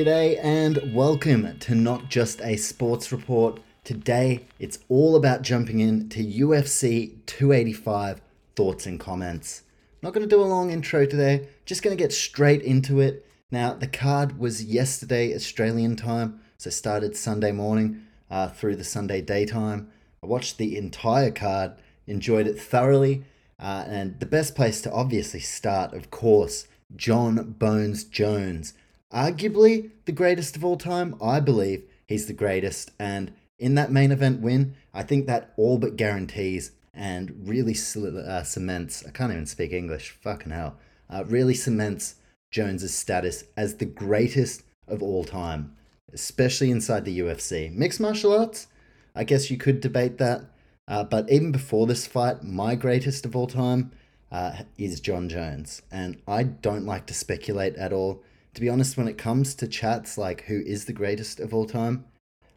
G'day and welcome to Not Just a Sports Report. Today it's all about jumping in to UFC 285 thoughts and comments. Not going to do a long intro today, just going to get straight into it. Now, the card was yesterday Australian time, so started Sunday morning uh, through the Sunday daytime. I watched the entire card, enjoyed it thoroughly, uh, and the best place to obviously start, of course, Jon Bones Jones arguably the greatest of all time. I believe he's the greatest. And in that main event win, I think that all but guarantees and really uh, cements, I can't even speak English, fucking hell, uh, really cements Jones's status as the greatest of all time, especially inside the UFC. Mixed martial arts, I guess you could debate that. Uh, but even before this fight, my greatest of all time uh, is Jon Jones. And I don't like to speculate at all to be honest, when it comes to chats like who is the greatest of all time,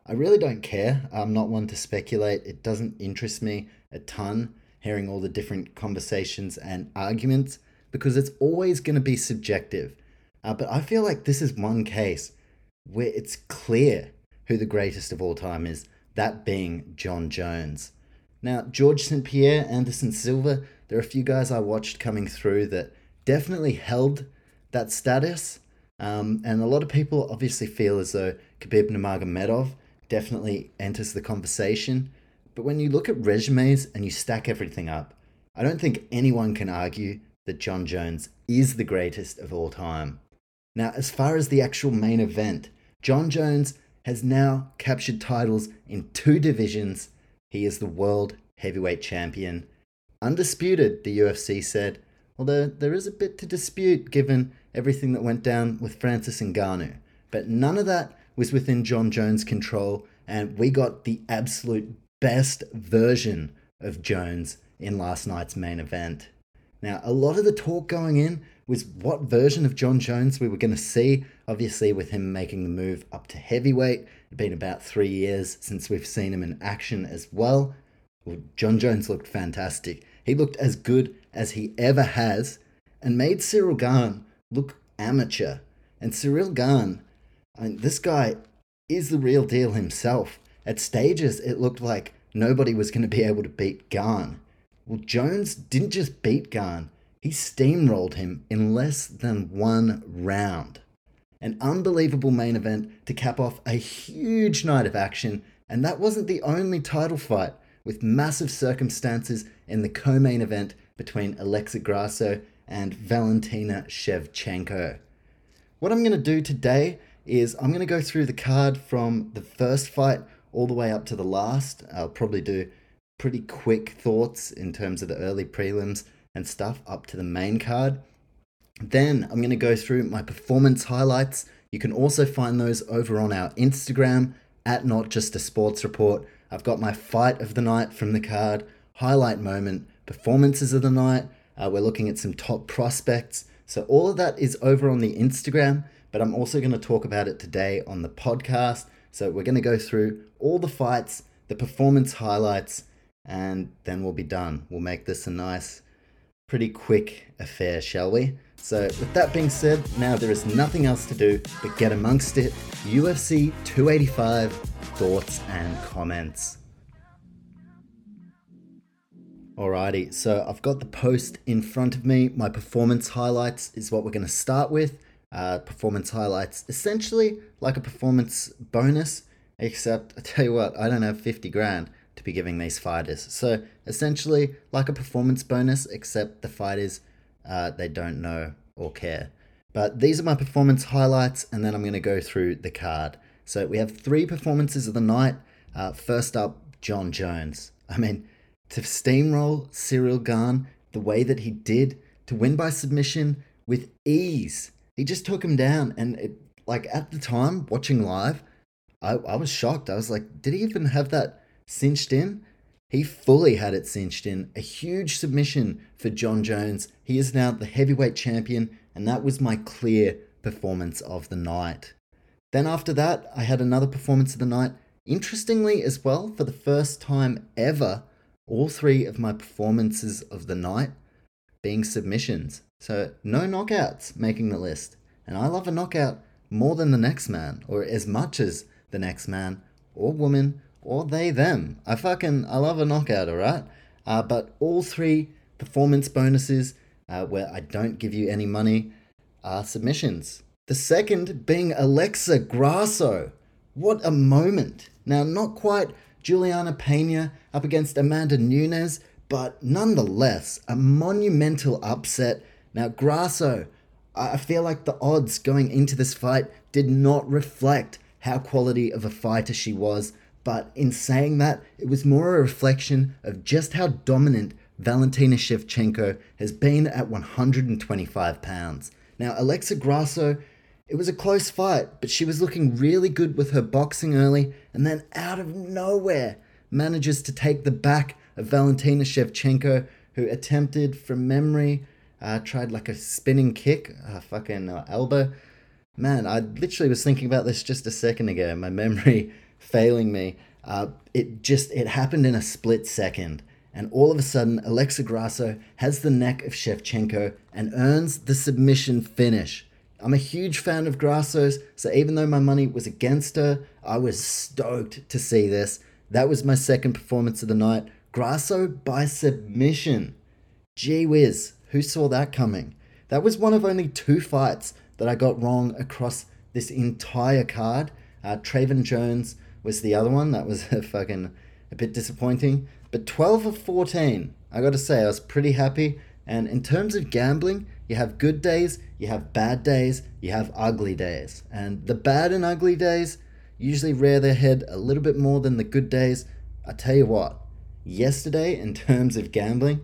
I really don't care. I'm not one to speculate. It doesn't interest me a ton hearing all the different conversations and arguments because it's always going to be subjective. Uh, but I feel like this is one case where it's clear who the greatest of all time is, that being Jon Jones. Now, George St. Pierre, Anderson Silva, there are a few guys I watched coming through that definitely held that status. Um, and a lot of people obviously feel as though Khabib Nurmagomedov definitely enters the conversation. But when you look at resumes and you stack everything up, I don't think anyone can argue that Jon Jones is the greatest of all time. Now, as far as the actual main event, Jon Jones has now captured titles in two divisions. He is the world heavyweight champion. Undisputed, the UFC said, although there is a bit to dispute given everything that went down with Francis Ngannou. But none of that was within Jon Jones' control, and we got the absolute best version of Jones in last night's main event. Now, a lot of the talk going in was what version of Jon Jones we were going to see. Obviously, with him making the move up to heavyweight, it's been about three years since we've seen him in action as well. well Jon Jones looked fantastic. He looked as good as he ever has and made Ciryl Gane look amateur. And Ciryl Gane, I mean, this guy is the real deal himself. At stages, it looked like nobody was going to be able to beat Gane. Well, Jones didn't just beat Gane, he steamrolled him in less than one round. An unbelievable main event to cap off a huge night of action, and that wasn't the only title fight, with massive circumstances in the co main event between Alexa Grasso and Valentina Shevchenko. What I'm going to do today is I'm going to go through the card from the first fight all the way up to the last. I'll probably do pretty quick thoughts in terms of the early prelims and stuff up to the main card. Then I'm going to go through my performance highlights. You can also find those over on our Instagram at Not Just a Sports Report. I've got my fight of the night from the card, highlight moment, performances of the night, uh, we're looking at some top prospects. So, all of that is over on the Instagram, but I'm also going to talk about it today on the podcast. So, we're going to go through all the fights, the performance highlights, and then we'll be done. We'll make this a nice, pretty quick affair, shall we? So, with that being said, now there is nothing else to do but get amongst it. UFC 285 thoughts and comments. Alrighty, so I've got the post in front of me. My performance highlights is what we're going to start with. Uh, performance highlights, essentially like a performance bonus, except I tell you what, I don't have 50 grand to be giving these fighters. So essentially like a performance bonus, except the fighters, uh, they don't know or care. But these are my performance highlights, and then I'm going to go through the card. So we have three performances of the night. Uh, first up, Jon Jones. I mean, to steamroll Ciryl Gane the way that he did, to win by submission with ease. He just took him down. And it, like at the time, watching live, I, I was shocked. I was like, did he even have that cinched in? He fully had it cinched in. A huge submission for Jon Jones. He is now the heavyweight champion, and that was my clear performance of the night. Then after that, I had another performance of the night. Interestingly, as well, for the first time ever, all three of my performances of the night being submissions. So no knockouts making the list. And I love a knockout more than the next man, or as much as the next man, or woman, or they, them. I fucking, I love a knockout, alright? Uh, but all three performance bonuses, uh, where I don't give you any money, are submissions. The second being Alexa Grasso. What a moment. Now, not quite Juliana Pena up against Amanda Nunes, but nonetheless, a monumental upset. Now, Grasso, I feel like the odds going into this fight did not reflect how quality of a fighter she was, but in saying that, it was more a reflection of just how dominant Valentina Shevchenko has been at 125 pounds. Now, Alexa Grasso, it was a close fight, but she was looking really good with her boxing early, and then out of nowhere manages to take the back of Valentina Shevchenko, who attempted from memory, uh, tried like a spinning kick, a fucking uh, elbow. Man, I literally was thinking about this just a second ago. My memory failing me. Uh, it just it happened in a split second, and all of a sudden, Alexa Grasso has the neck of Shevchenko and earns the submission finish. I'm a huge fan of Grasso's, so even though my money was against her, I was stoked to see this. That was my second performance of the night. Grasso by submission. Gee whiz, who saw that coming? That was one of only two fights that I got wrong across this entire card. Uh, Trevin Jones was the other one. That was a fucking a bit disappointing. But 12 of 14, I gotta say, I was pretty happy. And in terms of gambling, you have good days, you have bad days, you have ugly days. And the bad and ugly days usually rear their head a little bit more than the good days. I tell you what, yesterday, in terms of gambling,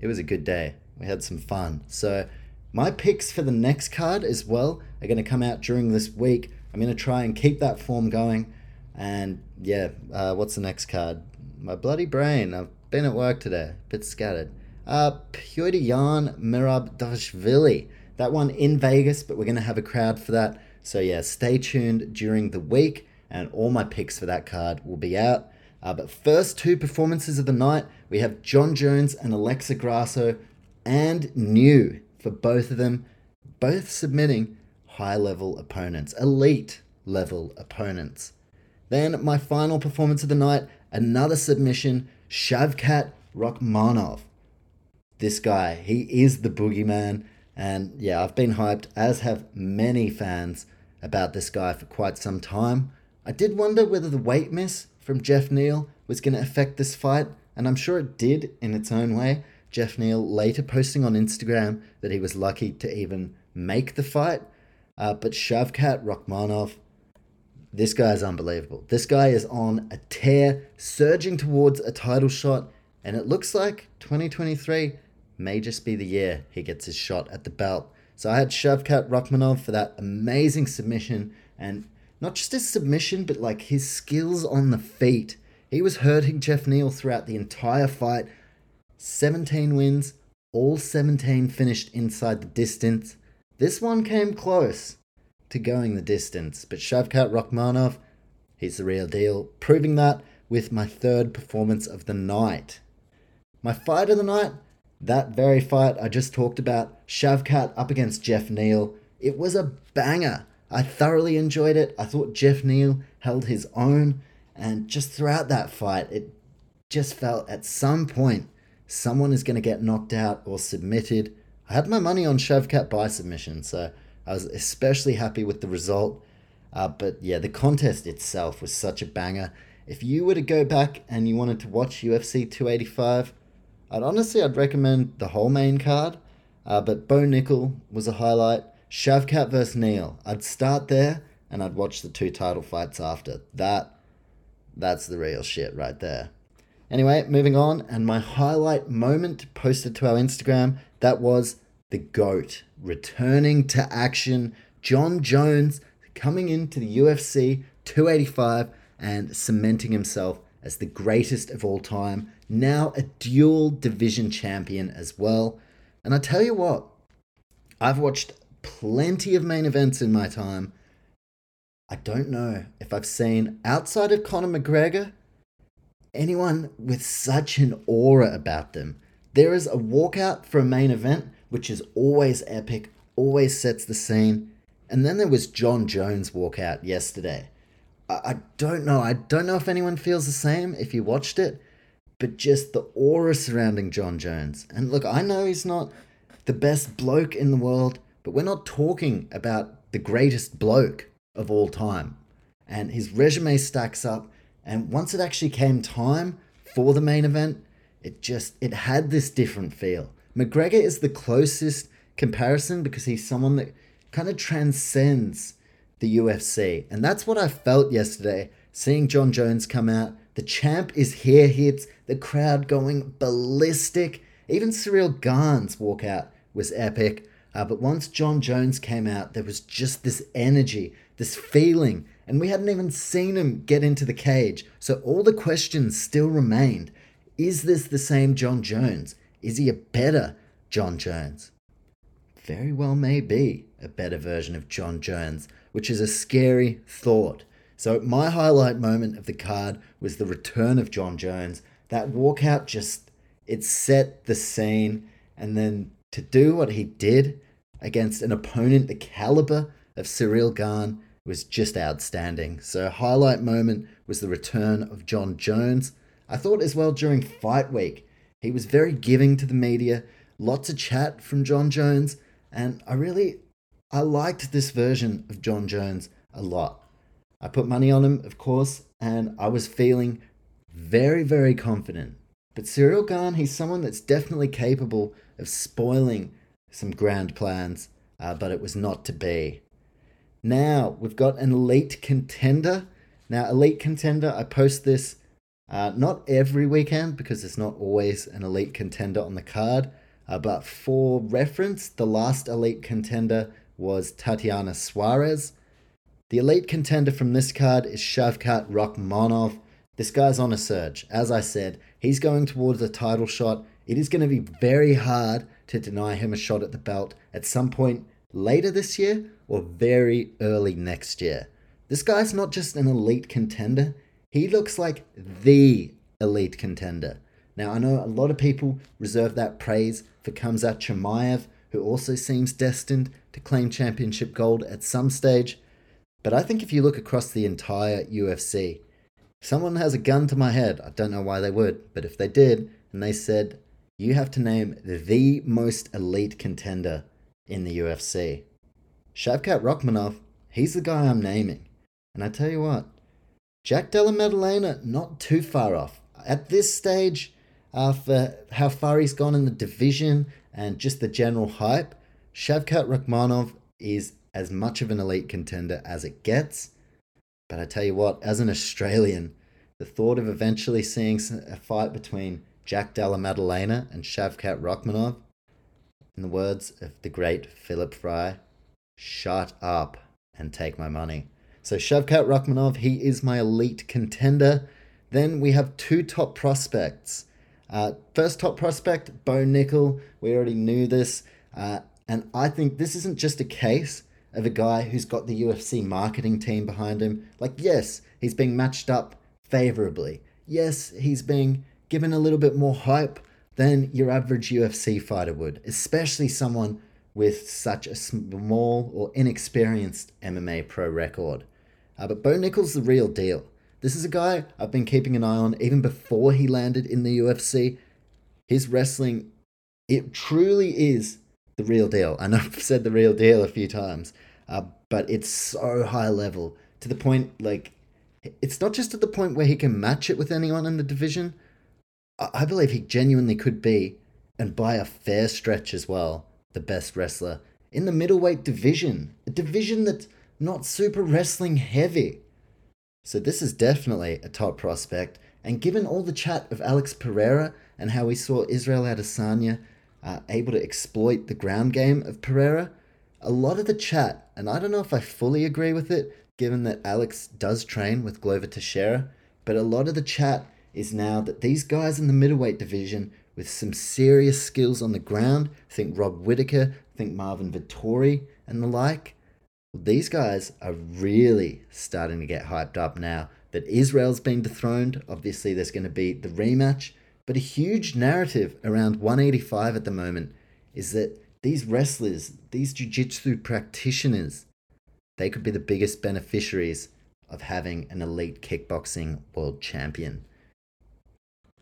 it was a good day. We had some fun. So, my picks for the next card as well are going to come out during this week. I'm going to try and keep that form going. And yeah, uh, what's the next card? My bloody brain. I've been at work today, a bit scattered. Uh, Petr Yan Dvalishvili. That one in Vegas, but we're going to have a crowd for that. So yeah, stay tuned during the week, and all my picks for that card will be out. Uh, but first two performances of the night, we have Jon Jones and Alexa Grasso, and new for both of them, both submitting high level opponents, elite level opponents. Then my final performance of the night, another submission, Shavkat Rakhmonov. This guy, he is the boogeyman. And yeah, I've been hyped, as have many fans, about this guy for quite some time. I did wonder whether the weight miss from Jeff Neal was going to affect this fight, and I'm sure it did in its own way. Jeff Neal later posting on Instagram that he was lucky to even make the fight. Uh, but Shavkat Rakhmonov, this guy is unbelievable. This guy is on a tear, surging towards a title shot, and it looks like 2023 may just be the year he gets his shot at the belt. So I had Shavkat Rakhmonov for that amazing submission, and not just his submission, but like his skills on the feet. He was hurting Jeff Neal throughout the entire fight. 17 wins, all 17 finished inside the distance. This one came close to going the distance, but Shavkat Rakhmonov, he's the real deal, proving that with my third performance of the night. My fight of the night, that very fight I just talked about, Shavkat up against Jeff Neal, it was a banger. I thoroughly enjoyed it. I thought Jeff Neal held his own, and just throughout that fight, it just felt at some point someone is going to get knocked out or submitted. I had my money on Shavkat by submission, so I was especially happy with the result. Uh, but yeah, the contest itself was such a banger. If you were to go back and you wanted to watch UFC 285, I'd honestly I'd recommend the whole main card. Uh, but Bo Nickal was a highlight. Shavkat versus Neal. I'd start there and I'd watch the two title fights after. That that's the real shit right there. Anyway, moving on, and my highlight moment posted to our Instagram, that was the GOAT returning to action. Jon Jones coming into the UFC 285 and cementing himself as the greatest of all time. Now a dual division champion as well. And I tell you what, I've watched plenty of main events in my time. I don't know if I've seen, outside of Conor McGregor, anyone with such an aura about them. There is a walkout for a main event, which is always epic, always sets the scene. And then there was Jon Jones walkout yesterday. I, don't know. I don't know if anyone feels the same if you watched it, but just the aura surrounding Jon Jones. And look, I know he's not the best bloke in the world, but we're not talking about the greatest bloke of all time. And his resume stacks up. And once it actually came time for the main event, it just it had this different feel. McGregor is the closest comparison because he's someone that kind of transcends the UFC. And that's what I felt yesterday seeing Jon Jones come out. The champ is here hits, the crowd going ballistic. Even Ciryl Gane's walkout was epic. Uh, but once Jon Jones came out, there was just this energy, this feeling, and we hadn't even seen him get into the cage. So all the questions still remained. Is this the same Jon Jones? Is he a better Jon Jones? Very well may be a better version of Jon Jones, which is a scary thought. So, my highlight moment of the card was the return of Jon Jones. That walkout just, it set the scene. And then to do what he did against an opponent the caliber of Ciryl Gane was just outstanding. So, highlight moment was the return of Jon Jones. I thought as well during fight week, he was very giving to the media, lots of chat from Jon Jones, and I really I liked this version of Jon Jones a lot. I put money on him, of course, and I was feeling very, very confident. But Ciryl Gane, he's someone that's definitely capable of spoiling some grand plans, uh, but it was not to be. Now, we've got an elite contender. Now, elite contender, I post this uh, not every weekend because there's not always an elite contender on the card, uh, but for reference, the last elite contender was Tatiana Suarez. The elite contender from this card is Shavkat Rakhmonov. This guy's on a surge. As I said, he's going towards a title shot. It is going to be very hard to deny him a shot at the belt at some point later this year or very early next year. This guy's not just an elite contender, he looks like the elite contender. Now, I know a lot of people reserve that praise for Khamzat Chimaev, who also seems destined to claim championship gold at some stage. But I think if you look across the entire UFC, someone has a gun to my head, I don't know why they would, but if they did, and they said, you have to name the most elite contender in the UFC. Shavkat Rakhmonov, he's the guy I'm naming. And I tell you what, Jack Della Maddalena, not too far off. At this stage, uh, for how far he's gone in the division and just the general hype, Shavkat Rakhmonov is as much of an elite contender as it gets. But I tell you what, as an Australian, the thought of eventually seeing a fight between Jack Della Maddalena and Shavkat Rakhmonov, in the words of the great Philip Fry, shut up and take my money. So Shavkat Rakhmonov, he is my elite contender. Then we have two top prospects. Uh, first top prospect, Bo Nickal. We already knew this. Uh, and I think this isn't just a case of a guy who's got the UFC marketing team behind him. Like, yes, he's being matched up favorably. Yes, he's being given a little bit more hype than your average UFC fighter would, especially someone with such a small or inexperienced MMA pro record. Uh, but Bo Nickal's the real deal. This is a guy I've been keeping an eye on even before he landed in the UFC. His wrestling, it truly is the real deal. I know I've said the real deal a few times, uh, but it's so high level to the point like it's not just at the point where he can match it with anyone in the division. I believe he genuinely could be, and by a fair stretch as well, the best wrestler in the middleweight division, a division that's not super wrestling heavy. So this is definitely a top prospect. And given all the chat of Alex Pereira and how we saw Israel Adesanya uh, able to exploit the ground game of Pereira, a lot of the chat, and I don't know if I fully agree with it, given that Alex does train with Glover Teixeira, but a lot of the chat is now that these guys in the middleweight division with some serious skills on the ground, think Rob Whittaker, think Marvin Vettori, and the like, these guys are really starting to get hyped up now that Israel's been dethroned. Obviously, there's going to be the rematch, but a huge narrative around 185 at the moment is that these wrestlers, these jiu-jitsu practitioners, they could be the biggest beneficiaries of having an elite kickboxing world champion.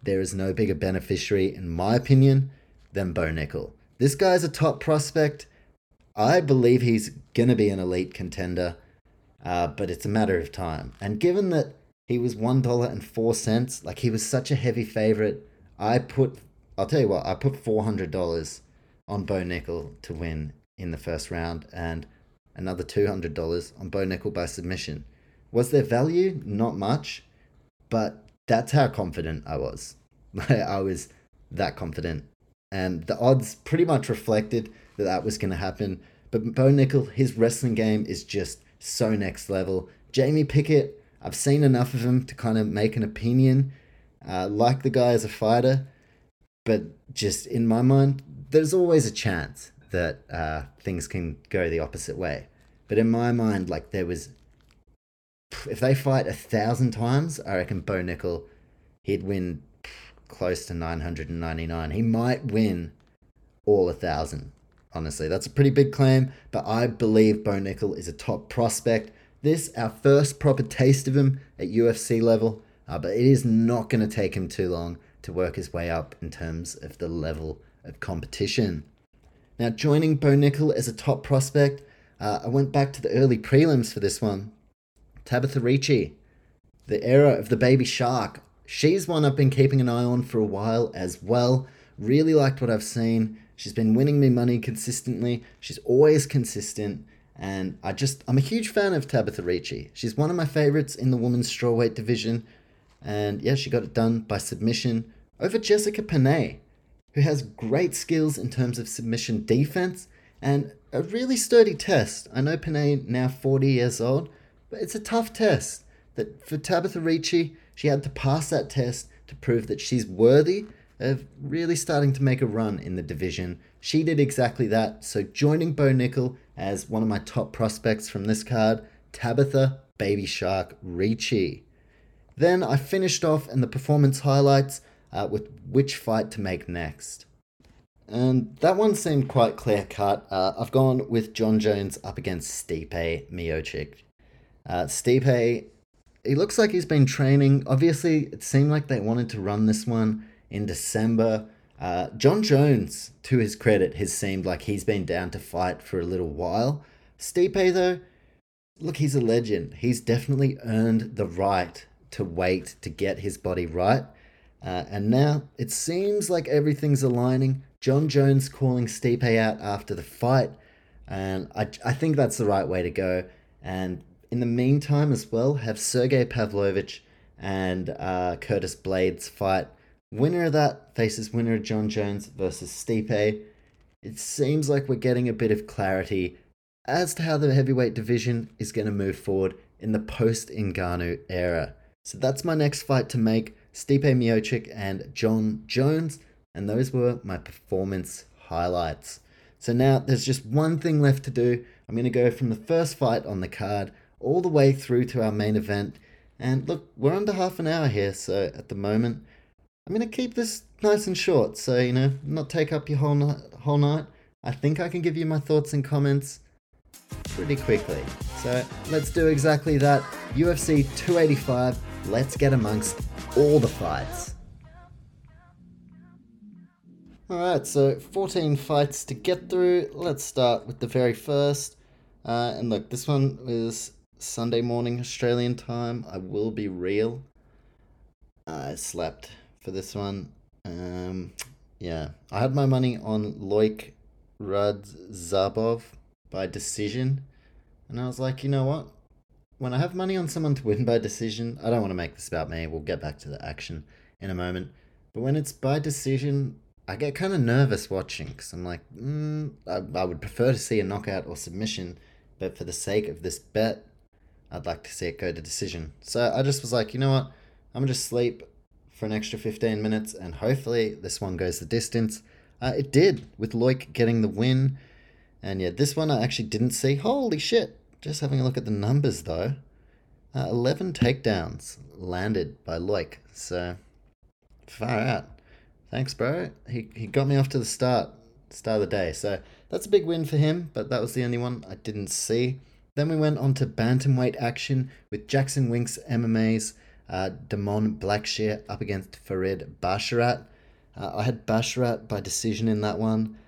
There is no bigger beneficiary, in my opinion, than Bo Nickal. This guy's a top prospect. I believe he's going to be an elite contender, uh, but it's a matter of time. And given that he was $1.04, like he was such a heavy favorite, I put, I'll tell you what, I put $400 on Bo Nickal to win in the first round and another $200 on Bo Nickal by submission. Was there value? Not much, but that's how confident I was. I was that confident. And the odds pretty much reflected that that was going to happen. But Bo Nickal, his wrestling game is just so next level. Jamie Pickett, I've seen enough of him to kind of make an opinion. Uh, like the guy as a fighter, but just in my mind, there's always a chance that uh, things can go the opposite way. But in my mind, like there was, if they fight a thousand times, I reckon Bo Nickal, he'd win close to 999. He might win all a thousand. Honestly, that's a pretty big claim, but I believe Bo Nickal is a top prospect. This our first proper taste of him at UFC level, uh, but it is not going to take him too long to work his way up in terms of the level of competition. Now, joining Bo Nickal as a top prospect, uh, I went back to the early prelims for this one. Tabitha Ricci, the era of the baby shark. She's one I've been keeping an eye on for a while as well. Really liked what I've seen. She's been winning me money consistently. She's always consistent. And I just, I'm a huge fan of Tabitha Ricci. She's one of my favorites in the women's strawweight division. And yeah, she got it done by submission over Jessica Penne who has great skills in terms of submission defense and a really sturdy test. I know Penne now 40 years old, but it's a tough test. That for Tabitha Ricci, she had to pass that test to prove that she's worthy of really starting to make a run in the division. She did exactly that. So joining Bo Nickal as one of my top prospects from this card, Tabitha Baby Shark Ricci. Then I finished off in the performance highlights uh, with which fight to make next. And that one seemed quite clear cut. Uh, I've gone with Jon Jones up against Stipe Miocic. Uh, Stipe, he looks like he's been training. Obviously, it seemed like they wanted to run this one in December. Uh, Jon Jones, to his credit, has seemed like he's been down to fight for a little while. Stipe, though, look, he's a legend. He's definitely earned the right to wait to get his body right. Uh, and now it seems like everything's aligning. Jon Jones calling Stipe out after the fight. And I, I think that's the right way to go. And in the meantime, as well, have Sergey Pavlovich and uh, Curtis Blaydes fight. Winner of that faces winner Jon Jones versus Stipe. It seems like we're getting a bit of clarity as to how the heavyweight division is going to move forward in the post Ngannou era. So that's my next fight to make. Stipe Miocic, and Jon Jones, and those were my performance highlights. So now there's just one thing left to do. I'm going to go from the first fight on the card all the way through to our main event. And look, we're under half an hour here, so at the moment, I'm going to keep this nice and short. So, you know, not take up your whole, whole night. I think I can give you my thoughts and comments pretty quickly. So let's do exactly that. UFC 285, let's get amongst all the fights. Alright, so 14 fights to get through. Let's start with the very first. Uh, and look, this one is Sunday morning Australian time. I will be real. I slept for this one. Um, yeah, I had my money on Loik Radzhabov by decision. And I was like, you know what? when I have money on someone to win by decision, I don't want to make this about me. We'll get back to the action in a moment. But when it's by decision, I get kind of nervous watching because I'm like, mm, I, I would prefer to see a knockout or submission, but for the sake of this bet, I'd like to see it go to decision. So I just was like, you know what? I'm to just sleep for an extra 15 minutes and hopefully this one goes the distance. Uh, it did, with Loik getting the win. And yeah, this one I actually didn't see. Holy shit. Just having a look at the numbers though. Uh, 11 takedowns landed by Loik. So far out. Thanks, bro. He, he got me off to the start, start of the day. So that's a big win for him, but that was the only one I didn't see. Then we went on to bantamweight action with Jackson Winks MMA's uh, Damon Blackshear up against Farid Basharat. Uh, I had Basharat by decision in that one.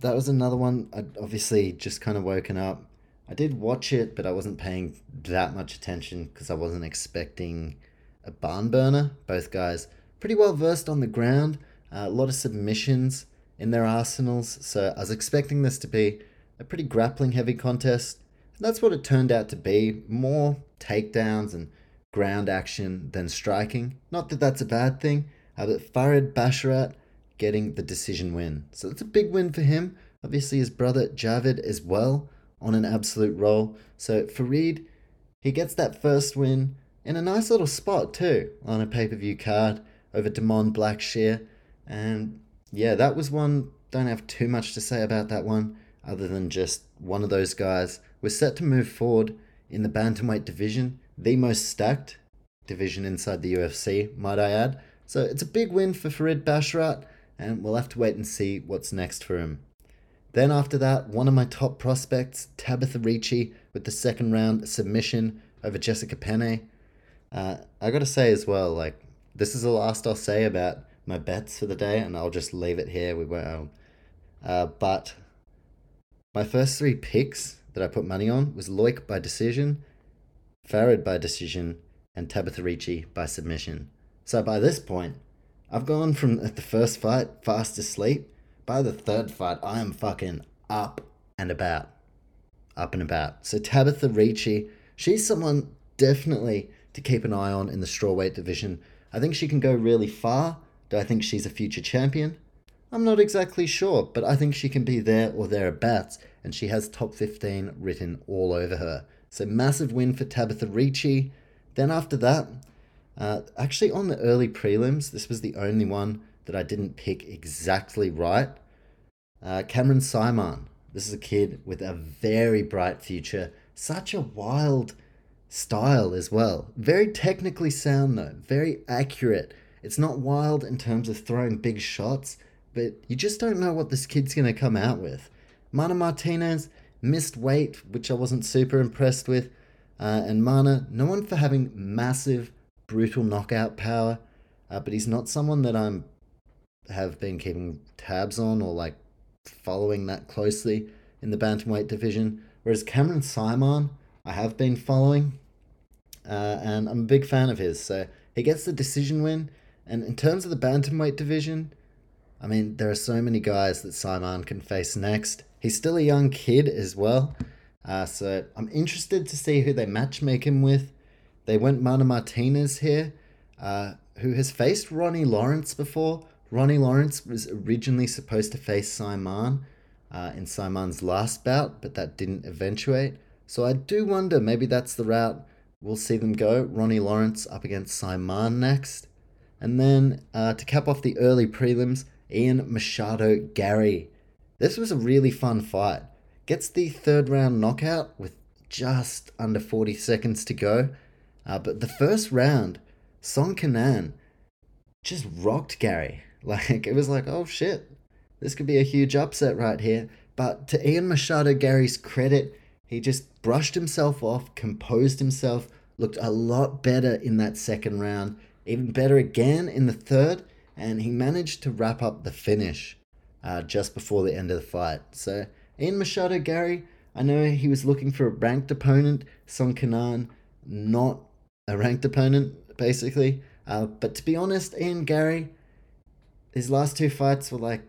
That was another one. I'd obviously just kind of woken up. I did watch it, but I wasn't paying that much attention because I wasn't expecting a barn burner. Both guys pretty well versed on the ground, uh, a lot of submissions in their arsenals. So I was expecting this to be a pretty grappling heavy contest. And that's what it turned out to be more takedowns and ground action than striking. Not that that's a bad thing, uh, but Farid Basharat getting the decision win. So that's a big win for him. Obviously, his brother Javid as well on an absolute roll. So Farid, he gets that first win in a nice little spot too on a pay per view card over Damon Blackshear. And yeah, that was one. Don't have too much to say about that one other than just one of those guys was set to move forward in the bantamweight division, the most stacked division inside the UFC, might I add. So it's a big win for Farid Basharat, and we'll have to wait and see what's next for him. Then after that, one of my top prospects, Tabitha Ricci, with the second round submission over Jessica Penne. Uh, I gotta say as well, like this is the last I'll say about my bets for the day, and I'll just leave it here. We won't. Uh, but my first three picks that I put money on was Loik by decision, Farid by decision, and Tabitha Ricci by submission. So by this point, I've gone from the first fight fast asleep. By the third fight, I am fucking up and about. Up and about. So Tabitha Ricci, she's someone definitely to keep an eye on in the strawweight division. I think she can go really far. Do I think she's a future champion? I'm not exactly sure, but I think she can be there or thereabouts and she has top 15 written all over her. So massive win for Tabitha Ricci. Then after that, uh, actually on the early prelims, this was the only one that I didn't pick exactly right. Uh, Cameron Saaiman. This is a kid with a very bright future. Such a wild style as well. Very technically sound though, very accurate. It's not wild in terms of throwing big shots, but you just don't know what this kid's going to come out with. Mana Martinez missed weight, which I wasn't super impressed with. Uh, and Mana, known for having massive, brutal knockout power, uh, but he's not someone that I'm have been keeping tabs on or like following that closely in the bantamweight division. Whereas Cameron Saaiman, I have been following, uh, and I'm a big fan of his. So he gets the decision win. And in terms of the bantamweight division, I mean, there are so many guys that Saaiman can face next. He's still a young kid as well. Uh, so I'm interested to see who they matchmake him with. They went Mana Martinez here, uh, who has faced Ronnie Lawrence before. Ronnie Lawrence was originally supposed to face Saaiman uh, in Saaiman's last bout, but that didn't eventuate. So I do wonder maybe that's the route we'll see them go. Ronnie Lawrence up against Saaiman next. And then uh, to cap off the early prelims, Ian Machado Garry. This was a really fun fight. Gets the third round knockout with just under 40 seconds to go. Uh, but the first round, Song Kenan just rocked Garry. Like, it was like, oh shit, this could be a huge upset right here. But to Ian Machado Garry's credit, he just brushed himself off, composed himself, looked a lot better in that second round, even better again in the third, and he managed to wrap up the finish uh, just before the end of the fight. So, Ian Machado, Garry, I know he was looking for a ranked opponent, Song Kenan, not a ranked opponent, basically. Uh, but to be honest, Ian Garry, his last two fights were like,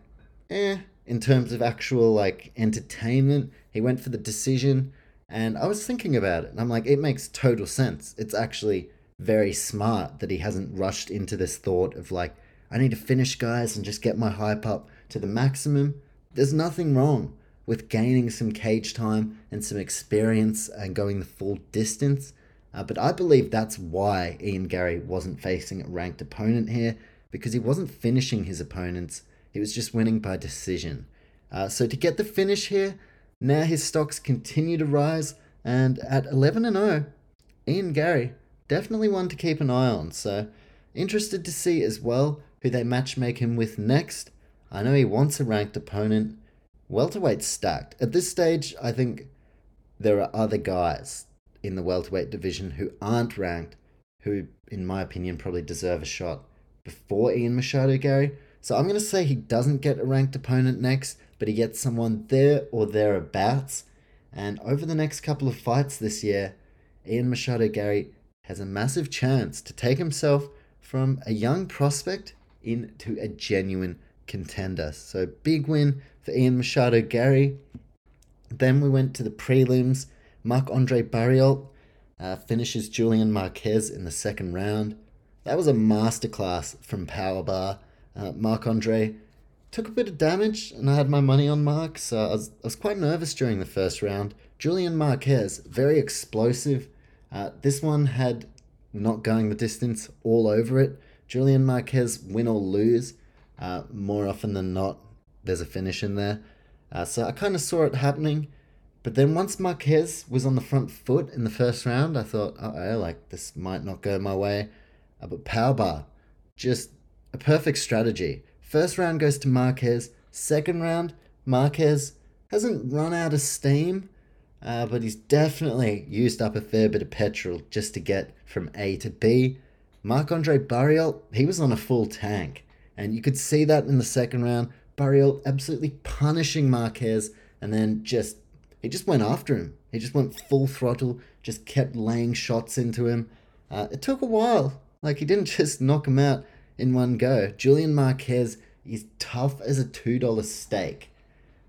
eh, in terms of actual like entertainment. He went for the decision, and I was thinking about it, and I'm like, it makes total sense. It's actually very smart that he hasn't rushed into this thought of like, I need to finish guys and just get my hype up to the maximum. There's nothing wrong with gaining some cage time and some experience and going the full distance. Uh, but I believe that's why Ian Garry wasn't facing a ranked opponent here, because he wasn't finishing his opponents, he was just winning by decision. Uh, so to get the finish here, now his stocks continue to rise, and at 11 and 0, Ian Garry definitely one to keep an eye on. So interested to see as well who they matchmake him with next. I know he wants a ranked opponent. Welterweight stacked. At this stage, I think there are other guys in the welterweight division who aren't ranked, who, in my opinion, probably deserve a shot before Ian Machado, Garry. So I'm going to say he doesn't get a ranked opponent next, but he gets someone there or thereabouts. And over the next couple of fights this year, Ian Machado, Garry has a massive chance to take himself from a young prospect into a genuine contender. So big win for Ian Machado Garry. Then we went to the prelims. Marc Andre Barriault uh, finishes Julian Marquez in the second round. That was a masterclass from Powerbar. Uh, Marc Andre took a bit of damage, and I had my money on Mark, so I was, I was quite nervous during the first round. Julian Marquez, very explosive. Uh, this one had not going the distance all over it. Julian Marquez, win or lose, uh, more often than not, there's a finish in there. Uh, so I kind of saw it happening. But then once Marquez was on the front foot in the first round, I thought, oh, like this might not go my way. Uh, but Powerbar, just a perfect strategy. First round goes to Marquez. Second round, Marquez hasn't run out of steam, uh, but he's definitely used up a fair bit of petrol just to get from A to B. Marc Andre Barriault, he was on a full tank, and you could see that in the second round. Barriault absolutely punishing Marquez, and then just he just went after him. He just went full throttle, just kept laying shots into him. Uh, it took a while. Like he didn't just knock him out in one go. Julian Marquez is tough as a $2 steak.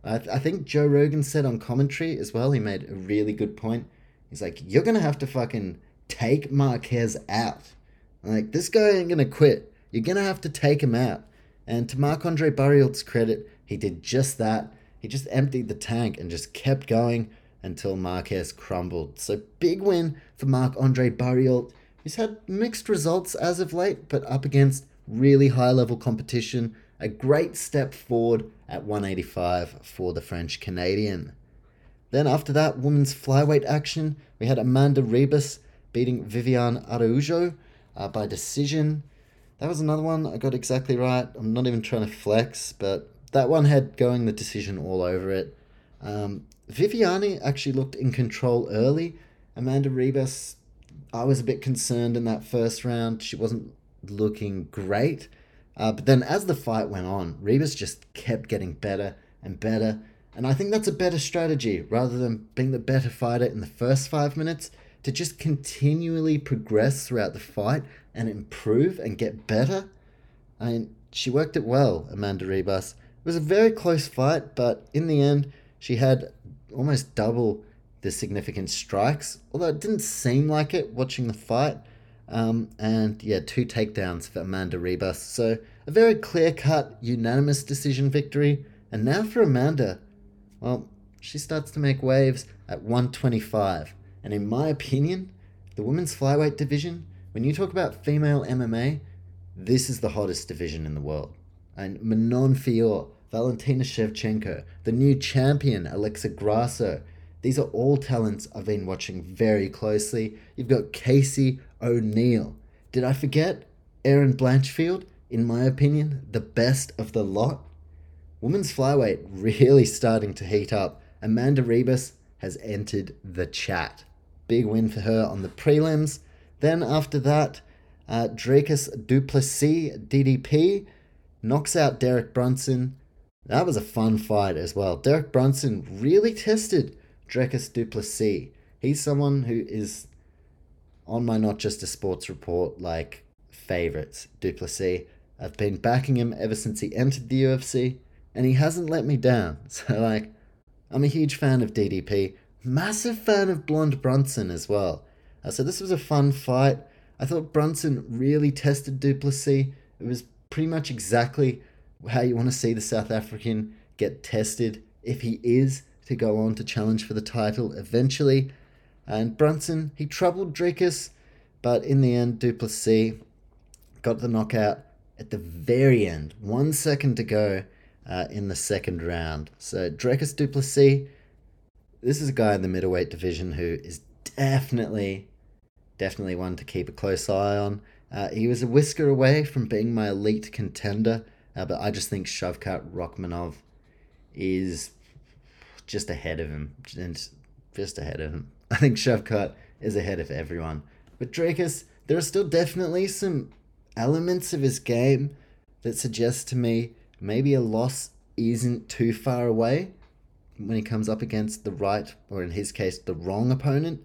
I, th- I think Joe Rogan said on commentary as well, he made a really good point. He's like, you're going to have to fucking take Marquez out. Like, this guy ain't to quit. You're to have to take him out. And to Marc Andre Barriault's credit, he did just that. He just emptied the tank and just kept going until Marquez crumbled. So, big win for Marc Andre Barriault. He's had mixed results as of late, but up against really high level competition. A great step forward at 185 for the French Canadian. Then, after that women's flyweight action, we had Amanda Ribas beating Viviane Araujo uh, by decision. That was another one I got exactly right. I'm not even trying to flex, but that one had going the decision all over it. Um, Viviane actually looked in control early. Amanda Ribas, I was a bit concerned in that first round. She wasn't looking great. Uh, but then as the fight went on, Ribas just kept getting better and better. And I think that's a better strategy rather than being the better fighter in the first five minutes to just continually progress throughout the fight and improve and get better. I mean, she worked it well, Amanda Ribas. It was a very close fight, but in the end, she had almost double the significant strikes, although it didn't seem like it watching the fight. Um, and yeah, two takedowns for Amanda Ribas. So a very clear cut, unanimous decision victory. And now for Amanda, well, she starts to make waves at 125. And in my opinion, the women's flyweight division, when you talk about female MMA, this is the hottest division in the world. And Manon Fior, Valentina Shevchenko, the new champion, Alexa Grasso, these are all talents I've been watching very closely. You've got Casey O'Neill. Did I forget Erin Blanchfield? In my opinion, the best of the lot. Women's flyweight really starting to heat up. Amanda Ribas has entered the chat. Big win for her on the prelims. Then after that, uh, Dricus Du Plessis, DDP, knocks out Derek Brunson. That was a fun fight as well. Derek Brunson really tested Dricus Du Plessis. He's someone who is on my Not Just a Sports Report like favorites. Du Plessis. I've been backing him ever since he entered the UFC, and he hasn't let me down. So, like, I'm a huge fan of DDP. Massive fan of Blonde Brunson as well. Uh, so, this was a fun fight. I thought Brunson really tested Du Plessis. It was pretty much exactly how you want to see the South African get tested if he is to go on to challenge for the title eventually. And Brunson, he troubled Dricus, but in the end, Duplessis got the knockout at the very end, one second to go uh, in the second round. So Dricus Duplessis, this is a guy in the middleweight division who is definitely, definitely one to keep a close eye on. Uh, he was a whisker away from being my elite contender, uh, but I just think Shavkat Rakhmonov is just ahead of him, and just ahead of him. I think Shavkat is ahead of everyone. But Dricus, there are still definitely some elements of his game that suggest to me maybe a loss isn't too far away when he comes up against the right, or in his case, the wrong opponent.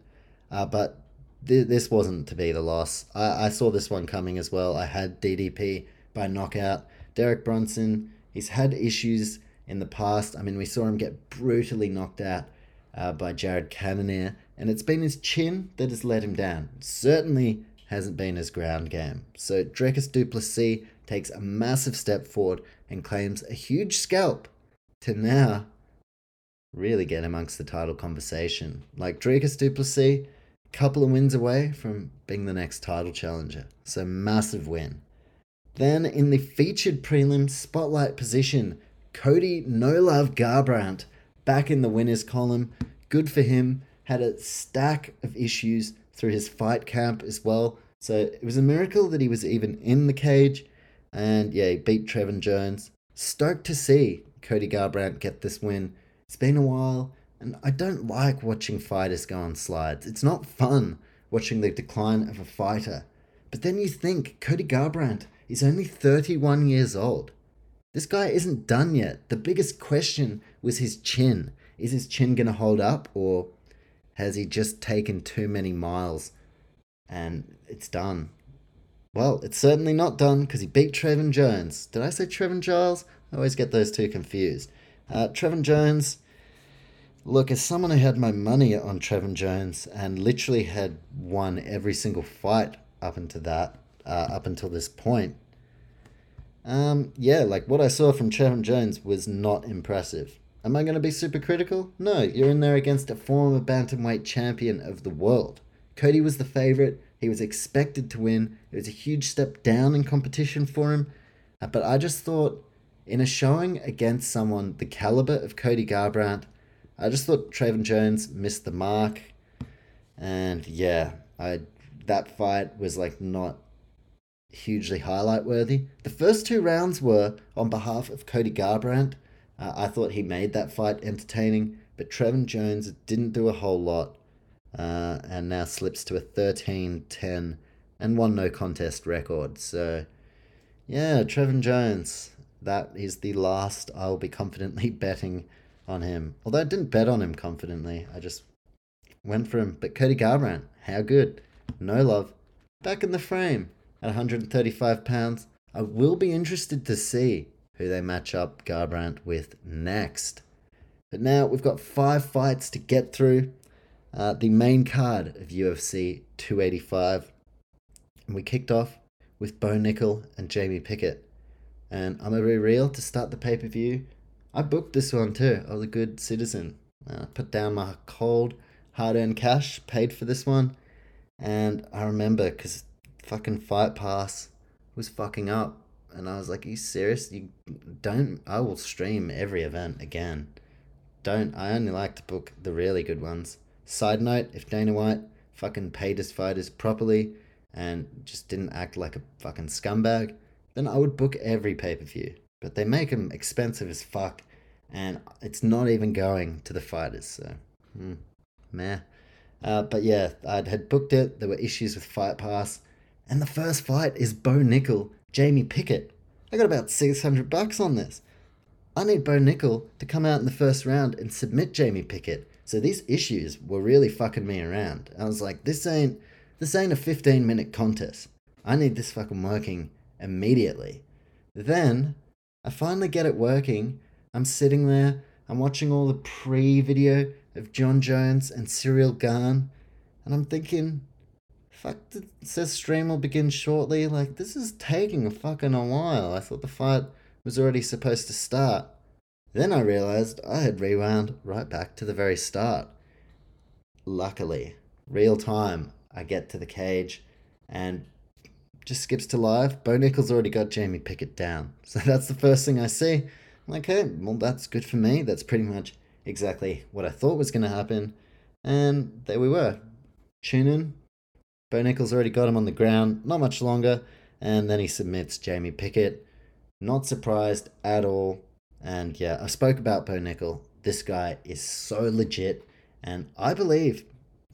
Uh, but th- this wasn't to be the loss. I-, I saw this one coming as well. I had DDP by knockout. Derek Brunson, he's had issues in the past. I mean, we saw him get brutally knocked out uh, by Jared Cannonier, and it's been his chin that has let him down. Certainly hasn't been his ground game. So Dricus du Plessis takes a massive step forward and claims a huge scalp to now really get amongst the title conversation. Like Dricus du Plessis, couple of wins away from being the next title challenger. So massive win. Then in the featured prelim spotlight position, Cody No Love Garbrandt back in the winners column. Good for him. Had a stack of issues through his fight camp as well. So it was a miracle that he was even in the cage. And yeah, he beat Trevin Jones. Stoked to see Cody Garbrandt get this win. It's been a while, and I don't like watching fighters go on slides. It's not fun watching the decline of a fighter. But then you think Cody Garbrandt is only 31 years old. This guy isn't done yet. The biggest question was his chin. Is his chin going to hold up, or has he just taken too many miles and it's done? Well, it's certainly not done because he beat Trevin Jones. Did I say Trevin Giles? I always get those two confused. Uh, Trevin Jones, look, as someone who had my money on Trevin Jones and literally had won every single fight up until that, uh, up until this point, um, yeah, like what I saw from Trevin Jones was not impressive. Am I going to be super critical? No, you're in there against a former bantamweight champion of the world. Cody was the favorite. He was expected to win. It was a huge step down in competition for him. Uh, but I just thought, in a showing against someone the caliber of Cody Garbrandt, I just thought Trevin Jones missed the mark. And yeah, I that fight was like not hugely highlight worthy. The first two rounds were on behalf of Cody Garbrandt. Uh, I thought he made that fight entertaining, but Trevin Jones didn't do a whole lot uh, and now slips to a 13 10 and one no contest record. So, yeah, Trevin Jones, that is the last I'll be confidently betting on him. Although I didn't bet on him confidently, I just went for him. But Cody Garbrandt, how good? No love. Back in the frame at 135 pounds. I will be interested to see who they match up Garbrandt with next. But now we've got five fights to get through. Uh, the main card of UFC 285. And we kicked off with Bo Nickal and Jamie Pickett. And I'm to be real to start the pay per view. I booked this one too. I was a good citizen. Uh, put down my cold, hard earned cash, paid for this one. And I remember because fucking Fight Pass was fucking up. And I was like, Are you serious? You don't. I will stream every event again. Don't. I only like to book the really good ones. Side note if Dana White fucking paid his fighters properly and just didn't act like a fucking scumbag, then I would book every pay per view. But they make them expensive as fuck, and it's not even going to the fighters, so, hmm, meh. Uh, but yeah, I had booked it. There were issues with Fight Pass. And the first fight is Bo Nickal, Jamie Pickett. I got about 600 bucks on this. I need Bo Nickal to come out in the first round and submit Jamie Pickett. So these issues were really fucking me around. I was like, this ain't this ain't a 15 minute contest. I need this fucking working immediately. Then I finally get it working. I'm sitting there, I'm watching all the pre video of Jon Jones and Ciryl Gane, and I'm thinking, fuck, it says stream will begin shortly. Like, this is taking a fucking a while. I thought the fight was already supposed to start. Then I realized I had rewound right back to the very start. Luckily, real time. I get to the cage and just skips to live. Bo Nickal's already got Jamie Pickett down. So that's the first thing I see. I'm like, hey, well, that's good for me. That's pretty much exactly what I thought was going to happen. And there we were. Tune in. Bo Nickal's already got him on the ground. Not much longer. And then he submits Jamie Pickett. Not surprised at all. And yeah, I spoke about Bo Nickal. This guy is so legit. And I believe,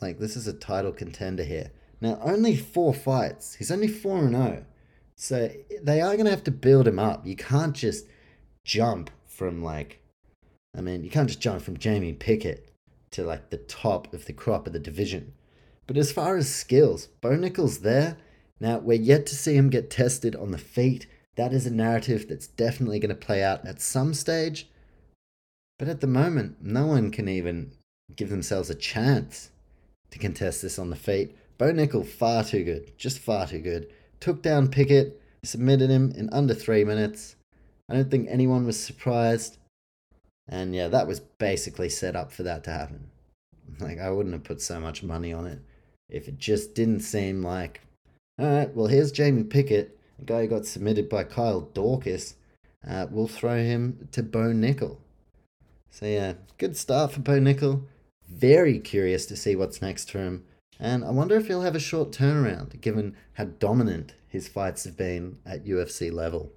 like, this is a title contender here. Now, only four fights. He's only 4 and 0. So they are going to have to build him up. You can't just jump from, like, I mean, you can't just jump from Jamie Pickett to, like, the top of the crop of the division. But as far as skills, Bo Nickal's there. Now, we're yet to see him get tested on the feet. That is a narrative that's definitely going to play out at some stage. But at the moment, no one can even give themselves a chance to contest this on the feet. Bo Nickal, far too good. Just far too good. Took down Pickett, submitted him in under three minutes. I don't think anyone was surprised. And yeah, that was basically set up for that to happen. Like, I wouldn't have put so much money on it if it just didn't seem like, all right, well, here's Jamie Pickett, a guy who got submitted by Kyle Daukaus. Uh, we'll throw him to Bo Nickal. So yeah, good start for Bo Nickal. Very curious to see what's next for him. And I wonder if he'll have a short turnaround, given how dominant his fights have been at UFC level.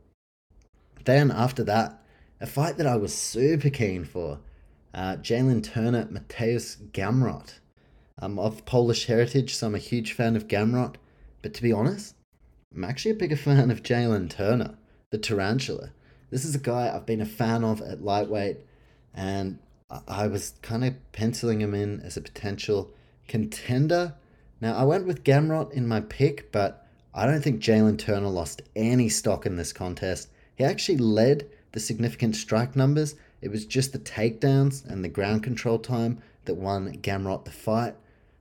Then, after that, a fight that I was super keen for uh, Jalen Turner, Mateusz Gamrot. I'm of Polish heritage, so I'm a huge fan of Gamrot. But to be honest, I'm actually a bigger fan of Jalen Turner, the tarantula. This is a guy I've been a fan of at lightweight, and I was kind of penciling him in as a potential contender. Now, I went with Gamrot in my pick, but I don't think Jalen Turner lost any stock in this contest. He actually led the significant strike numbers. It was just the takedowns and the ground control time that won Gamrot the fight.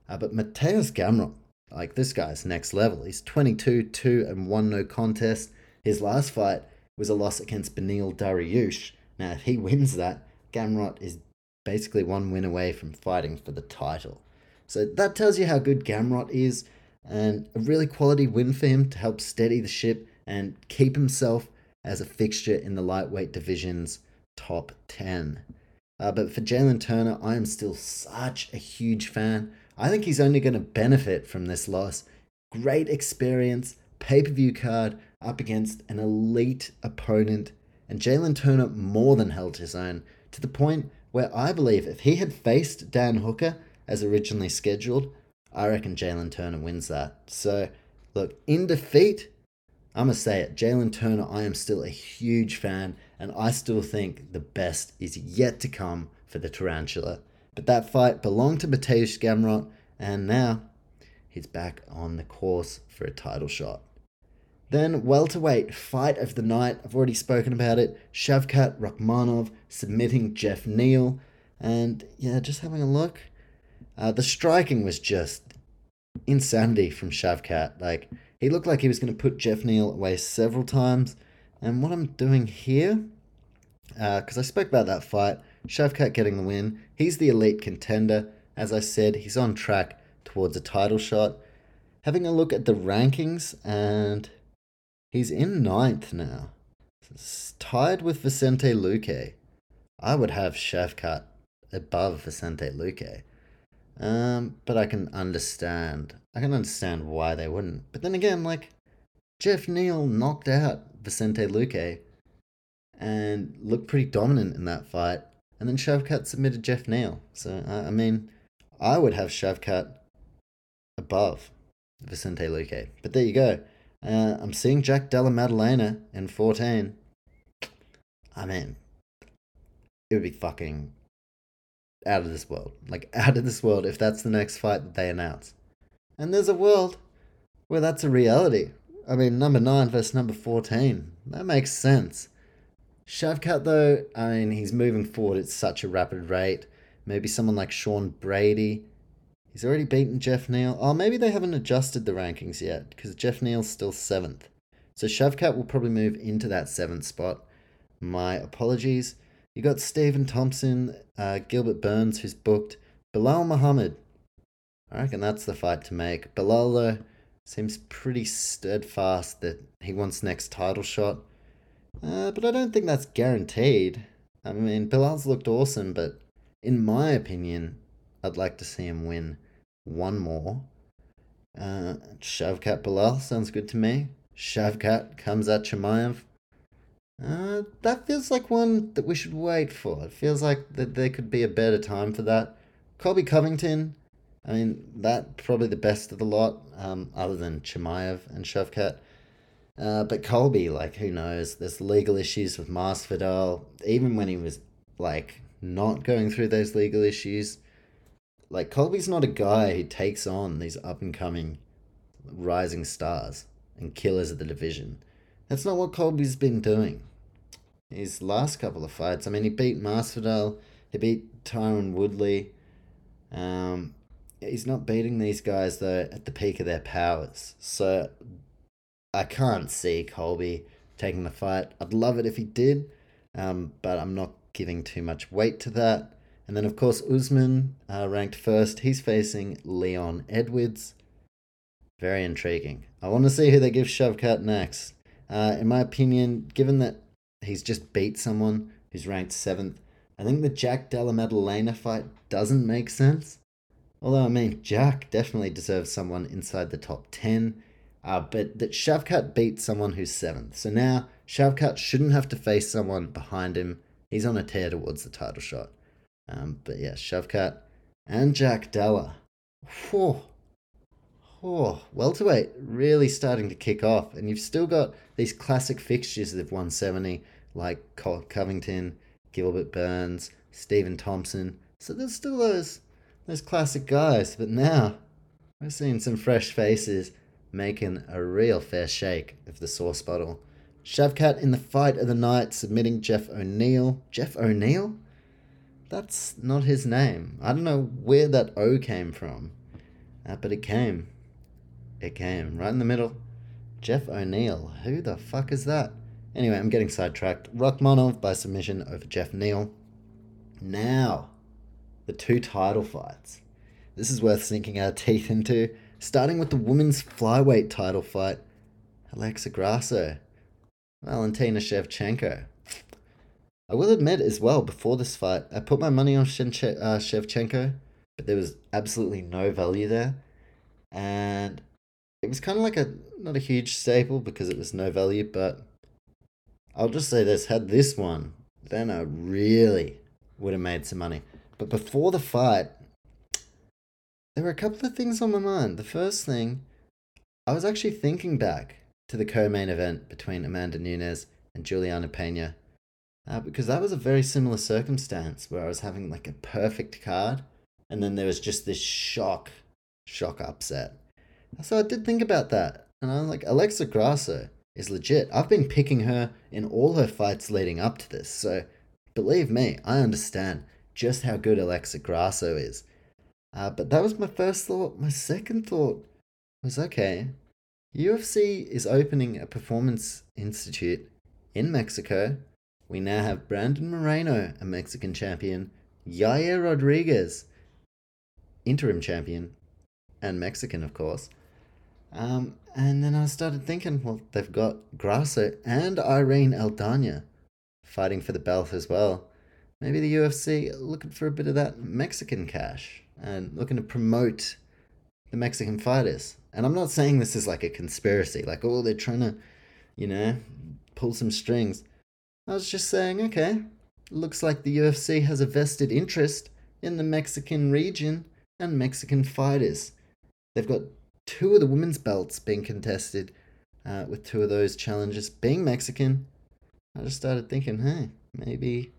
Uh, but Mateusz Gamrot, like this guy's next level. He's 22, 2 and 1 no contest. His last fight was a loss against Beneil Dariush. Now, if he wins that, Gamrot is basically one win away from fighting for the title. So that tells you how good Gamrot is, and a really quality win for him to help steady the ship and keep himself as a fixture in the lightweight division's top 10. Uh, but for Jalen Turner, I am still such a huge fan. I think he's only going to benefit from this loss. Great experience, pay per view card up against an elite opponent, and Jalen Turner more than held his own to the point where I believe if he had faced Dan Hooker as originally scheduled, I reckon Jalen Turner wins that. So, look, in defeat, I'm going to say it. Jalen Turner, I am still a huge fan, and I still think the best is yet to come for the Tarantula. But that fight belonged to Mateusz Gamrot, and now he's back on the course for a title shot. Then, welterweight fight of the night. I've already spoken about it. Shavkat Rakhmonov submitting Geoff Neal. And yeah, just having a look. Uh, the striking was just insanity from Shavkat. Like, he looked like he was going to put Geoff Neal away several times. And what I'm doing here, because uh, I spoke about that fight, Shavkat getting the win. He's the elite contender. As I said, he's on track towards a title shot. Having a look at the rankings, and he's in ninth now. It's tied with Vicente Luque. I would have Shavkat above Vicente Luque. Um, but I can understand. I can understand why they wouldn't. But then again, like Geoff Neal knocked out Vicente Luque and looked pretty dominant in that fight. And then Shavkat submitted Geoff Neal. So uh, I mean, I would have Shavkat above Vicente Luque. But there you go. Uh, I'm seeing Jack Della Maddalena in 14. I mean, it would be fucking out of this world. Like, out of this world if that's the next fight that they announce. And there's a world where that's a reality. I mean, number 9 versus number 14. That makes sense. Shavkat, though, I mean, he's moving forward at such a rapid rate. Maybe someone like Sean Brady. He's already beaten Geoff Neal. Oh, maybe they haven't adjusted the rankings yet because Geoff Neal's still seventh. So Shavkat will probably move into that seventh spot. My apologies. You got Stephen Thompson, uh, Gilbert Burns, who's booked, Belal Muhammad. I reckon that's the fight to make. Though, seems pretty steadfast that he wants next title shot. Uh, but I don't think that's guaranteed. I mean, Belal's looked awesome, but in my opinion, I'd like to see him win one more. Uh, Shavkat Belal sounds good to me. Shavkat comes at Chimaev. Uh, that feels like one that we should wait for. It feels like that there could be a better time for that. Colby Covington, I mean, that probably the best of the lot, um, other than Chimaev and Shavkat. Uh, but Colby, like, who knows? There's legal issues with Masvidal. Even when he was, like, not going through those legal issues, like, Colby's not a guy who takes on these up and coming rising stars and killers of the division. That's not what Colby's been doing. His last couple of fights, I mean, he beat Masvidal, he beat Tyron Woodley. Um, he's not beating these guys though at the peak of their powers. So I can't see Colby taking the fight. I'd love it if he did, um, but I'm not giving too much weight to that. And then, of course, Usman, uh, ranked first, he's facing Leon Edwards. Very intriguing. I want to see who they give Shavkat next. Uh, in my opinion, given that he's just beat someone who's ranked seventh, I think the Jack Della Maddalena fight doesn't make sense. Although, I mean, Jack definitely deserves someone inside the top 10. Uh, but that Shavkat beat someone who's seventh. So now Shavkat shouldn't have to face someone behind him. He's on a tear towards the title shot. Um, but yeah, Shavkat and Jack Della. Whew. Oh, welterweight really starting to kick off, and you've still got these classic fixtures of 170 like Covington, Gilbert Burns, Stephen Thompson. So there's still those those classic guys, but now we're seeing some fresh faces making a real fair shake of the sauce bottle. Shavkat in the fight of the night, submitting Jeff O'Neill. Jeff O'Neill? That's not his name. I don't know where that O came from, uh, but it came. It came right in the middle. Jeff O'Neill. Who the fuck is that? Anyway, I'm getting sidetracked. Rakhmonov by submission over Geoff Neal. Now, the two title fights. This is worth sinking our teeth into starting with the women's flyweight title fight Alexa Grasso, Valentina Shevchenko. I will admit as well, before this fight, I put my money on uh, Shevchenko, but there was absolutely no value there. And it was kind of like a, not a huge staple because it was no value, but I'll just say this had this one, then I really would have made some money. But before the fight, there were a couple of things on my mind. The first thing, I was actually thinking back to the co main event between Amanda Nunes and Juliana Pena. Uh, because that was a very similar circumstance where I was having like a perfect card and then there was just this shock, shock upset. So I did think about that and I was like, Alexa Grasso is legit. I've been picking her in all her fights leading up to this. So believe me, I understand just how good Alexa Grasso is. Uh, but that was my first thought. My second thought was okay, UFC is opening a performance institute in Mexico. We now have Brandon Moreno, a Mexican champion, Yair Rodriguez, interim champion, and Mexican, of course. Um, and then I started thinking, well, they've got Grasso and Irene Aldana fighting for the belt as well. Maybe the UFC looking for a bit of that Mexican cash and looking to promote the Mexican fighters. And I'm not saying this is like a conspiracy, like, oh, they're trying to, you know, pull some strings. I was just saying, okay, looks like the UFC has a vested interest in the Mexican region and Mexican fighters. They've got two of the women's belts being contested, uh, with two of those challenges being Mexican. I just started thinking, hey, maybe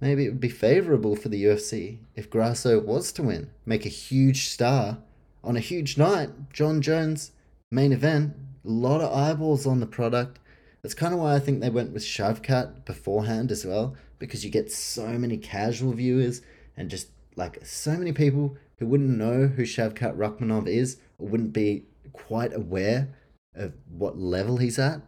Maybe it would be favorable for the UFC if Grasso was to win, make a huge star on a huge night. Jon Jones, main event, a lot of eyeballs on the product. That's kind of why I think they went with Shavkat beforehand as well, because you get so many casual viewers and just like so many people who wouldn't know who Shavkat Rakhmonov is or wouldn't be quite aware of what level he's at.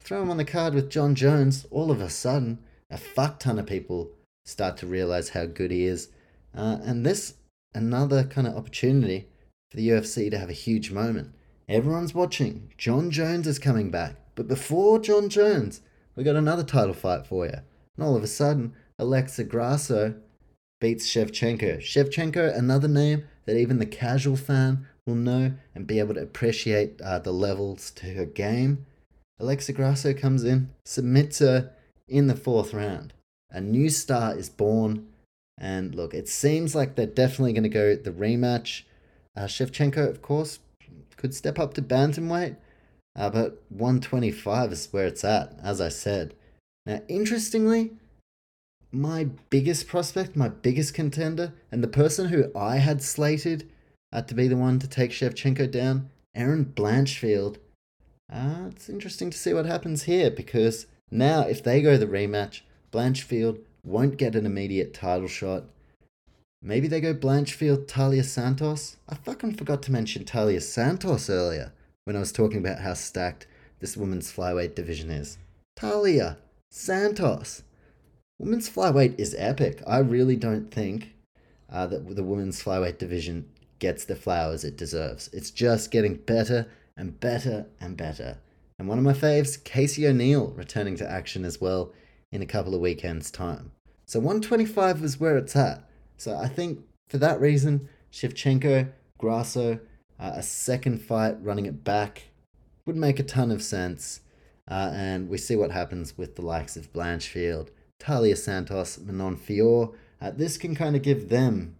Throw him on the card with Jon Jones, all of a sudden, a fuck ton of people start to realize how good he is. Uh, and this, another kind of opportunity for the UFC to have a huge moment. Everyone's watching. Jon Jones is coming back. But before Jon Jones, we got another title fight for you. And all of a sudden, Alexa Grasso beats Shevchenko. Shevchenko, another name that even the casual fan will know and be able to appreciate uh, the levels to her game. Alexa Grasso comes in, submits her in the fourth round. A new star is born. And look, it seems like they're definitely going to go the rematch. Uh, Shevchenko, of course, could step up to bantamweight, uh, but 125 is where it's at, as I said. Now, interestingly, my biggest prospect, my biggest contender, and the person who I had slated uh, to be the one to take Shevchenko down, Erin Blanchfield. Uh, it's interesting to see what happens here because now, if they go the rematch, Blanchfield won't get an immediate title shot. Maybe they go Blanchfield, Taila Santos. I fucking forgot to mention Taila Santos earlier when I was talking about how stacked this women's flyweight division is. Taila Santos. Women's flyweight is epic. I really don't think uh, that the women's flyweight division gets the flowers it deserves. It's just getting better and better and better. And one of my faves, Casey O'Neill, returning to action as well in a couple of weekends' time. So 125 is where it's at. So I think for that reason, Shevchenko, Grasso, uh, a second fight running it back would make a ton of sense. Uh, and we see what happens with the likes of Blanchfield, Taila Santos, Manon Fiorot. Uh, this can kind of give them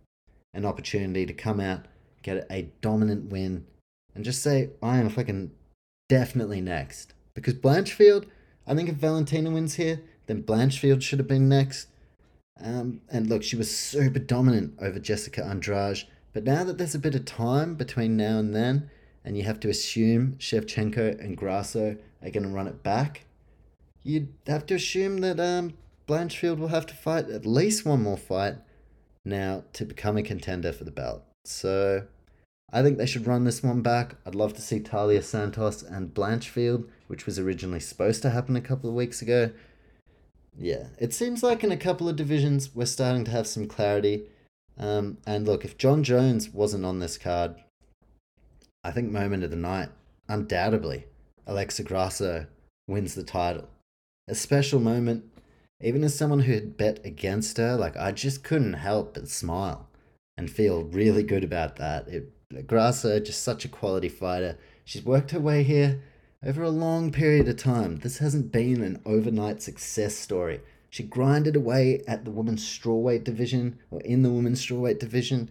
an opportunity to come out, get a dominant win, and just say, I am fucking definitely next. Because Blanchfield, I think if Valentina wins here, then Blanchfield should have been next. Um, and look, she was super dominant over Jessica Andrade. But now that there's a bit of time between now and then, and you have to assume Shevchenko and Grasso are going to run it back, you'd have to assume that um, Blanchfield will have to fight at least one more fight now to become a contender for the belt. So I think they should run this one back. I'd love to see Taila Santos and Blanchfield, which was originally supposed to happen a couple of weeks ago. Yeah, it seems like in a couple of divisions we're starting to have some clarity. Um, and look, if Jon Jones wasn't on this card, I think moment of the night, undoubtedly, Alexa Grasso wins the title. A special moment, even as someone who had bet against her, like I just couldn't help but smile and feel really good about that. It, Grasso, just such a quality fighter. She's worked her way here over a long period of time. This hasn't been an overnight success story. She grinded away at the women's strawweight division or in the women's strawweight division,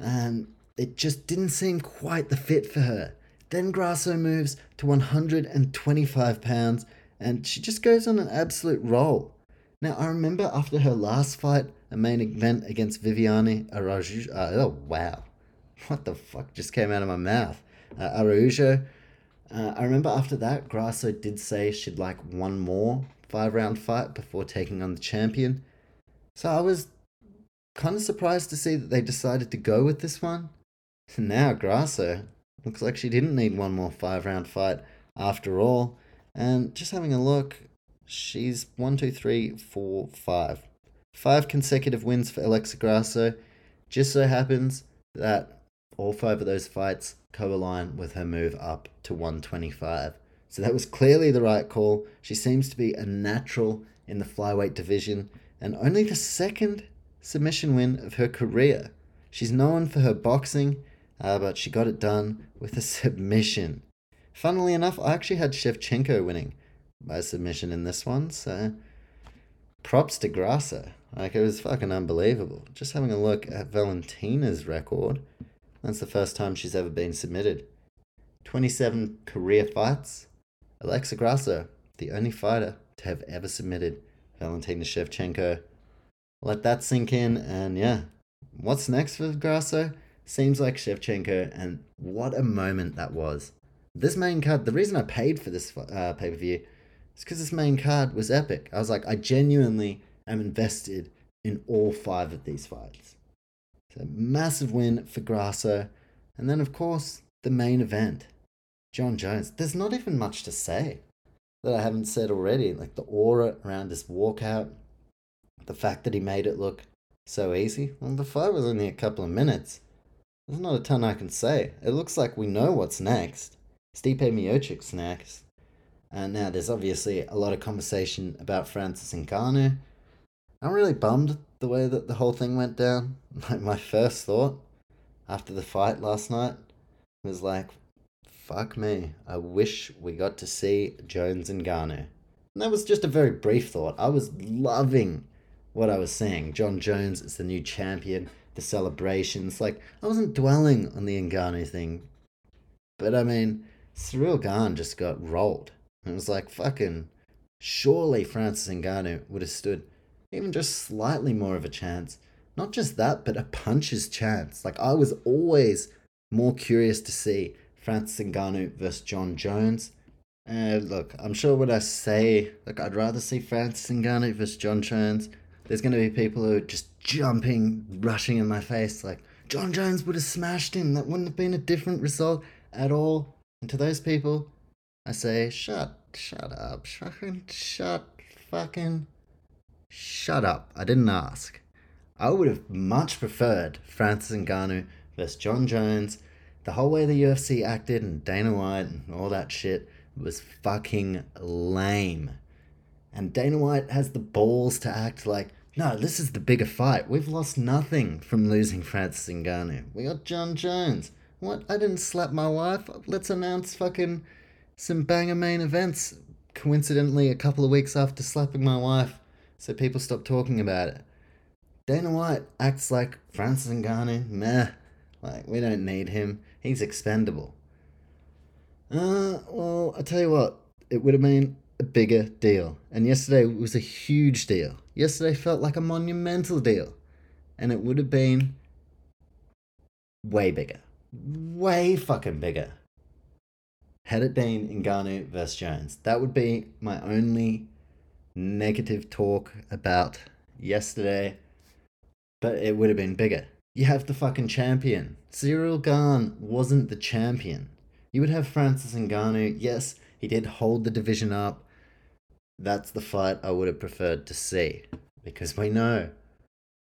and it just didn't seem quite the fit for her. Then Grasso moves to 125 pounds, and she just goes on an absolute roll. Now, I remember after her last fight, a main event against Viviane Araujo. Uh, oh, wow. What the fuck just came out of my mouth? Uh, Araujo uh, I remember after that, Grasso did say she'd like one more five round fight before taking on the champion. So I was kind of surprised to see that they decided to go with this one. Now, Grasso looks like she didn't need one more five round fight after all. And just having a look, she's one, two, three, four, five. Five consecutive wins for Alexa Grasso. Just so happens that all five of those fights co-align with her move up to 125. So that was clearly the right call. She seems to be a natural in the flyweight division and only the second submission win of her career. She's known for her boxing, uh, but she got it done with a submission. Funnily enough, I actually had Shevchenko winning by submission in this one, so props to Grasso. Like, it was fucking unbelievable. Just having a look at Valentina's record. That's the first time she's ever been submitted. 27 career fights. Alexa Grasso, the only fighter to have ever submitted Valentina Shevchenko. Let that sink in, and yeah, what's next for Grasso? Seems like Shevchenko, and what a moment that was. This main card, the reason I paid for this uh, pay per view is because this main card was epic. I was like, I genuinely am invested in all five of these fights. So massive win for Grasso. And then, of course, the main event. Jon Jones. There's not even much to say that I haven't said already. Like the aura around this walkout, the fact that he made it look so easy. Well, the fight was only a couple of minutes. there's not a ton I can say. It looks like we know what's next. Stipe Miocic's next. And now there's obviously a lot of conversation about Francis Ngannou. I'm really bummed the way that the whole thing went down. Like my first thought after the fight last night was like, fuck me. I wish we got to see Jones and Ngannou. And that was just a very brief thought. I was loving what I was seeing. Jon Jones is the new champion, the celebrations. Like, I wasn't dwelling on the Ngannou thing. But I mean, Ciryl Gane just got rolled. It was like, fucking, surely Francis Ngannou would have stood even just slightly more of a chance. Not just that, but a puncher's chance. Like, I was always more curious to see Francis Ngannou versus Jon Jones. And look, I'm sure when I say, like, I'd rather see Francis Ngannou versus Jon Jones, there's going to be people who are just jumping, rushing in my face, like, Jon Jones would have smashed him. That wouldn't have been a different result at all. And to those people, I say, shut, shut up, fucking, shut, fucking, shut up. I didn't ask. I would have much preferred Francis Ngannou versus Jon Jones. The whole way the UFC acted and Dana White and all that shit was fucking lame. And Dana White has the balls to act like, no, this is the bigger fight. We've lost nothing from losing Francis Ngannou. We got Jon Jones. What? I didn't slap my wife. Let's announce fucking some banger main events. Coincidentally, a couple of weeks after slapping my wife, so people stop talking about it. Dana White acts like Francis Ngannou. Meh. Like we don't need him. He's expendable. Uh, well, I tell you what, it would have been a bigger deal. And yesterday was a huge deal. Yesterday felt like a monumental deal. And it would have been way bigger. Way fucking bigger. Had it been Ngannou versus Jones, that would be my only negative talk about yesterday. But it would have been bigger. You have the fucking champion. Ciryl Gane wasn't the champion. You would have Francis Ngannou. Yes, he did hold the division up. That's the fight I would have preferred to see. Because we know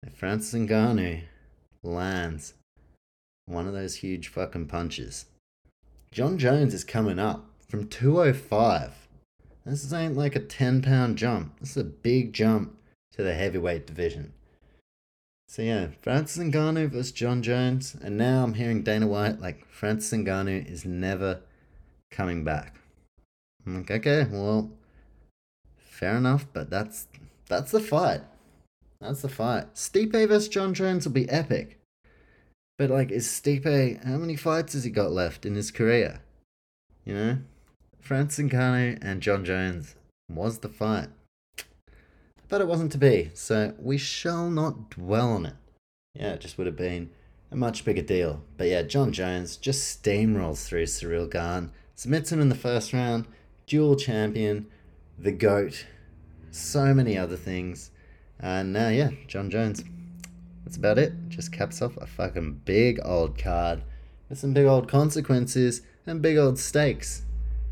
if Francis Ngannou lands one of those huge fucking punches, Jon Jones is coming up from 205. This ain't like a 10 pound jump. This is a big jump to the heavyweight division. So yeah, Francis Ngannou versus Jon Jones, and now I'm hearing Dana White like Francis Ngannou is never coming back. I'm like, okay, well, fair enough, but that's that's the fight. That's the fight. Stipe versus Jon Jones will be epic. But like, is Stipe? How many fights has he got left in his career? You know, Francis Ngannou and Jon Jones was the fight but it wasn't to be, so we shall not dwell on it. Yeah, it just would have been a much bigger deal. But yeah, Jon Jones just steamrolls through Ciryl Gane, submits him in the first round, dual champion, the GOAT, so many other things. And now, uh, yeah, Jon Jones. That's about it. Just caps off a fucking big old card with some big old consequences and big old stakes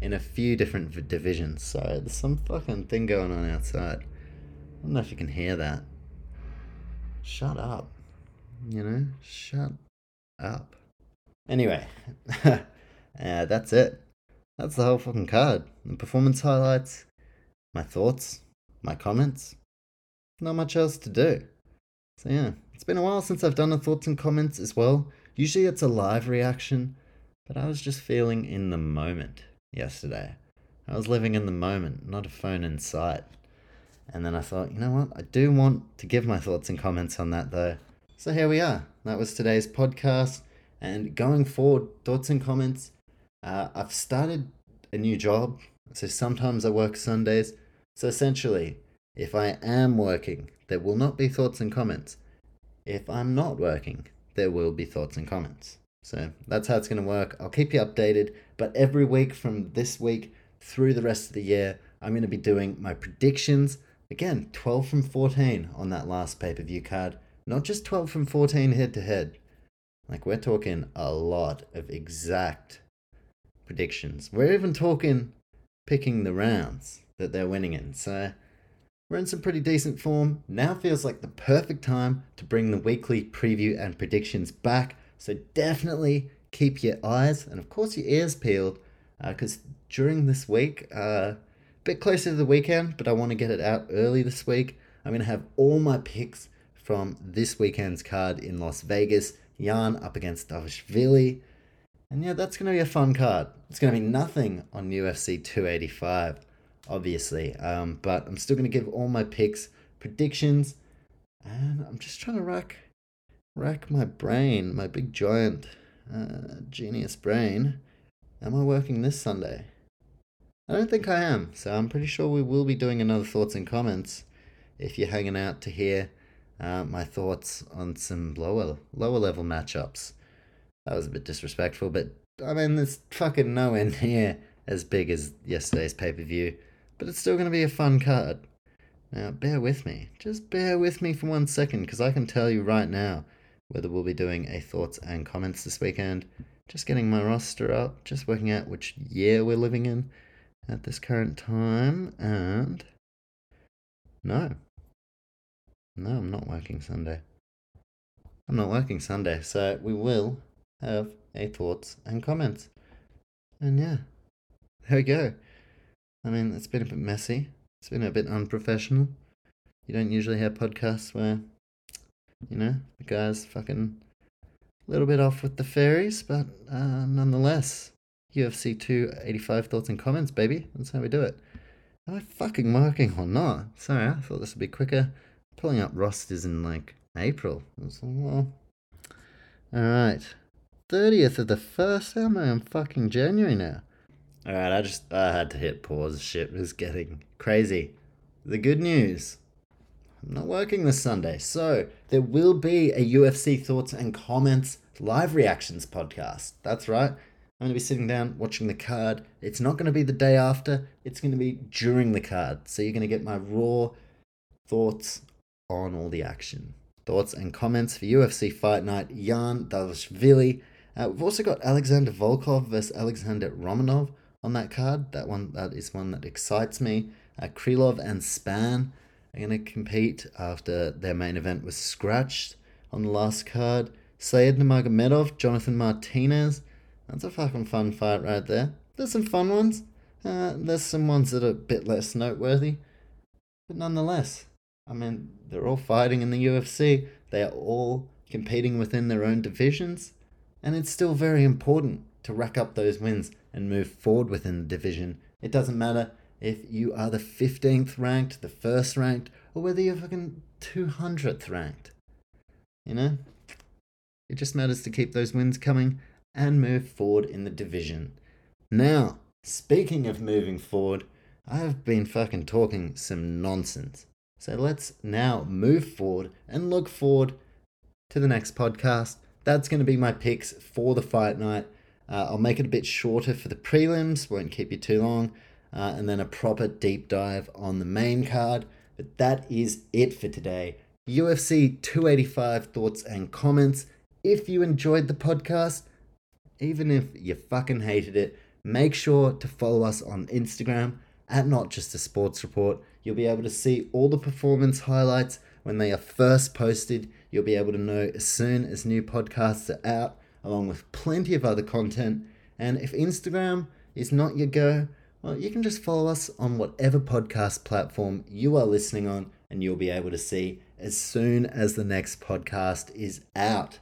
in a few different divisions. So there's some fucking thing going on outside. I don't know if you can hear that. Shut up. You know, shut up. Anyway, uh, that's it. That's the whole fucking card. The performance highlights, my thoughts, my comments. Not much else to do. So yeah, it's been a while since I've done a thoughts and comments as well. Usually it's a live reaction, but I was just feeling in the moment yesterday. I was living in the moment, not a phone in sight. And then I thought, you know what? I do want to give my thoughts and comments on that though. So here we are. That was today's podcast. And going forward, thoughts and comments. Uh, I've started a new job. So sometimes I work Sundays. So essentially, if I am working, there will not be thoughts and comments. If I'm not working, there will be thoughts and comments. So that's how it's going to work. I'll keep you updated. But every week from this week through the rest of the year, I'm going to be doing my predictions Again, 12 from 14 on that last pay per view card. Not just 12 from 14 head to head. Like, we're talking a lot of exact predictions. We're even talking picking the rounds that they're winning in. So, we're in some pretty decent form. Now feels like the perfect time to bring the weekly preview and predictions back. So definitely keep your eyes and, of course, your ears peeled because during this week, uh, a bit closer to the weekend, but I want to get it out early this week. I'm going to have all my picks from this weekend's card in Las Vegas. Yan up against Dvalishvili. And yeah, that's going to be a fun card. It's going to be nothing on UFC 285, obviously. Um, but I'm still going to give all my picks, predictions, and I'm just trying to rack, rack my brain, my big giant uh, genius brain. Am I working this Sunday? I don't think I am, so I'm pretty sure we will be doing another thoughts and comments if you're hanging out to hear uh, my thoughts on some lower lower level matchups. That was a bit disrespectful, but I mean, there's fucking no nowhere near as big as yesterday's pay per view, but it's still going to be a fun card. Now, bear with me. Just bear with me for one second, because I can tell you right now whether we'll be doing a thoughts and comments this weekend. Just getting my roster up, just working out which year we're living in at this current time, and. No, no, I'm not working Sunday. I'm not working Sunday, so we will have a thoughts and comments. And yeah, there we go. I mean, it's been a bit messy. It's been a bit unprofessional. You don't usually have podcasts where, you know, the guy's fucking a little bit off with the fairies, but uh, nonetheless, UFC 285 thoughts and comments, baby. That's how we do it. Am I fucking working or not? Sorry, I thought this would be quicker pulling up rosters in like April. well, all right, thirtieth of the first. How am I on fucking January now? All right, I just I had to hit pause. Shit was getting crazy. The good news. I'm not working this Sunday, so there will be a UFC thoughts and comments live reactions podcast. That's right. I'm going to be sitting down watching the card. It's not going to be the day after, it's going to be during the card. So you're going to get my raw thoughts on all the action. Thoughts and comments for UFC Fight Night Yan Dvalishvili. Uh, we've also got Alexander Volkov versus Alexander Romanov on that card. That one that is one that excites me. Uh, Krylov and Spann are going to compete after their main event was scratched on the last card. Said Nurmagomedov, Jonathan Martinez. That's a fucking fun fight right there. There's some fun ones. Uh, there's some ones that are a bit less noteworthy. But nonetheless, I mean, they're all fighting in the UFC. They are all competing within their own divisions. And it's still very important to rack up those wins and move forward within the division. It doesn't matter if you are the 15th ranked, the first ranked, or whether you're fucking 200th ranked. You know? It just matters to keep those wins coming and move forward in the division. Now, speaking of moving forward, I have been fucking talking some nonsense. So let's now move forward and look forward to the next podcast. That's going to be my picks for the fight night. Uh, I'll make it a bit shorter for the prelims, won't keep you too long, uh, and then a proper deep dive on the main card. But that is it for today. UFC 285 thoughts and comments. If you enjoyed the podcast, even if you fucking hated it, make sure to follow us on Instagram at Not Just a Sports Report. You'll be able to see all the performance highlights when they are first posted. You'll be able to know as soon as new podcasts are out, along with plenty of other content. And if Instagram is not your go, well, you can just follow us on whatever podcast platform you are listening on, and you'll be able to see as soon as the next podcast is out.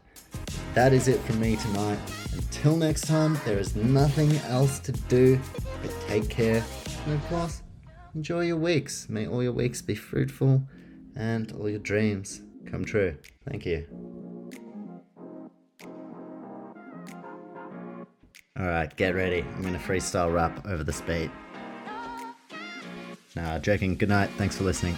That is it from me tonight. Until next time, there is nothing else to do but take care and, of course, enjoy your weeks. May all your weeks be fruitful and all your dreams come true. Thank you. Alright, get ready. I'm going to freestyle rap over the beat. Nah, joking. Good night. Thanks for listening.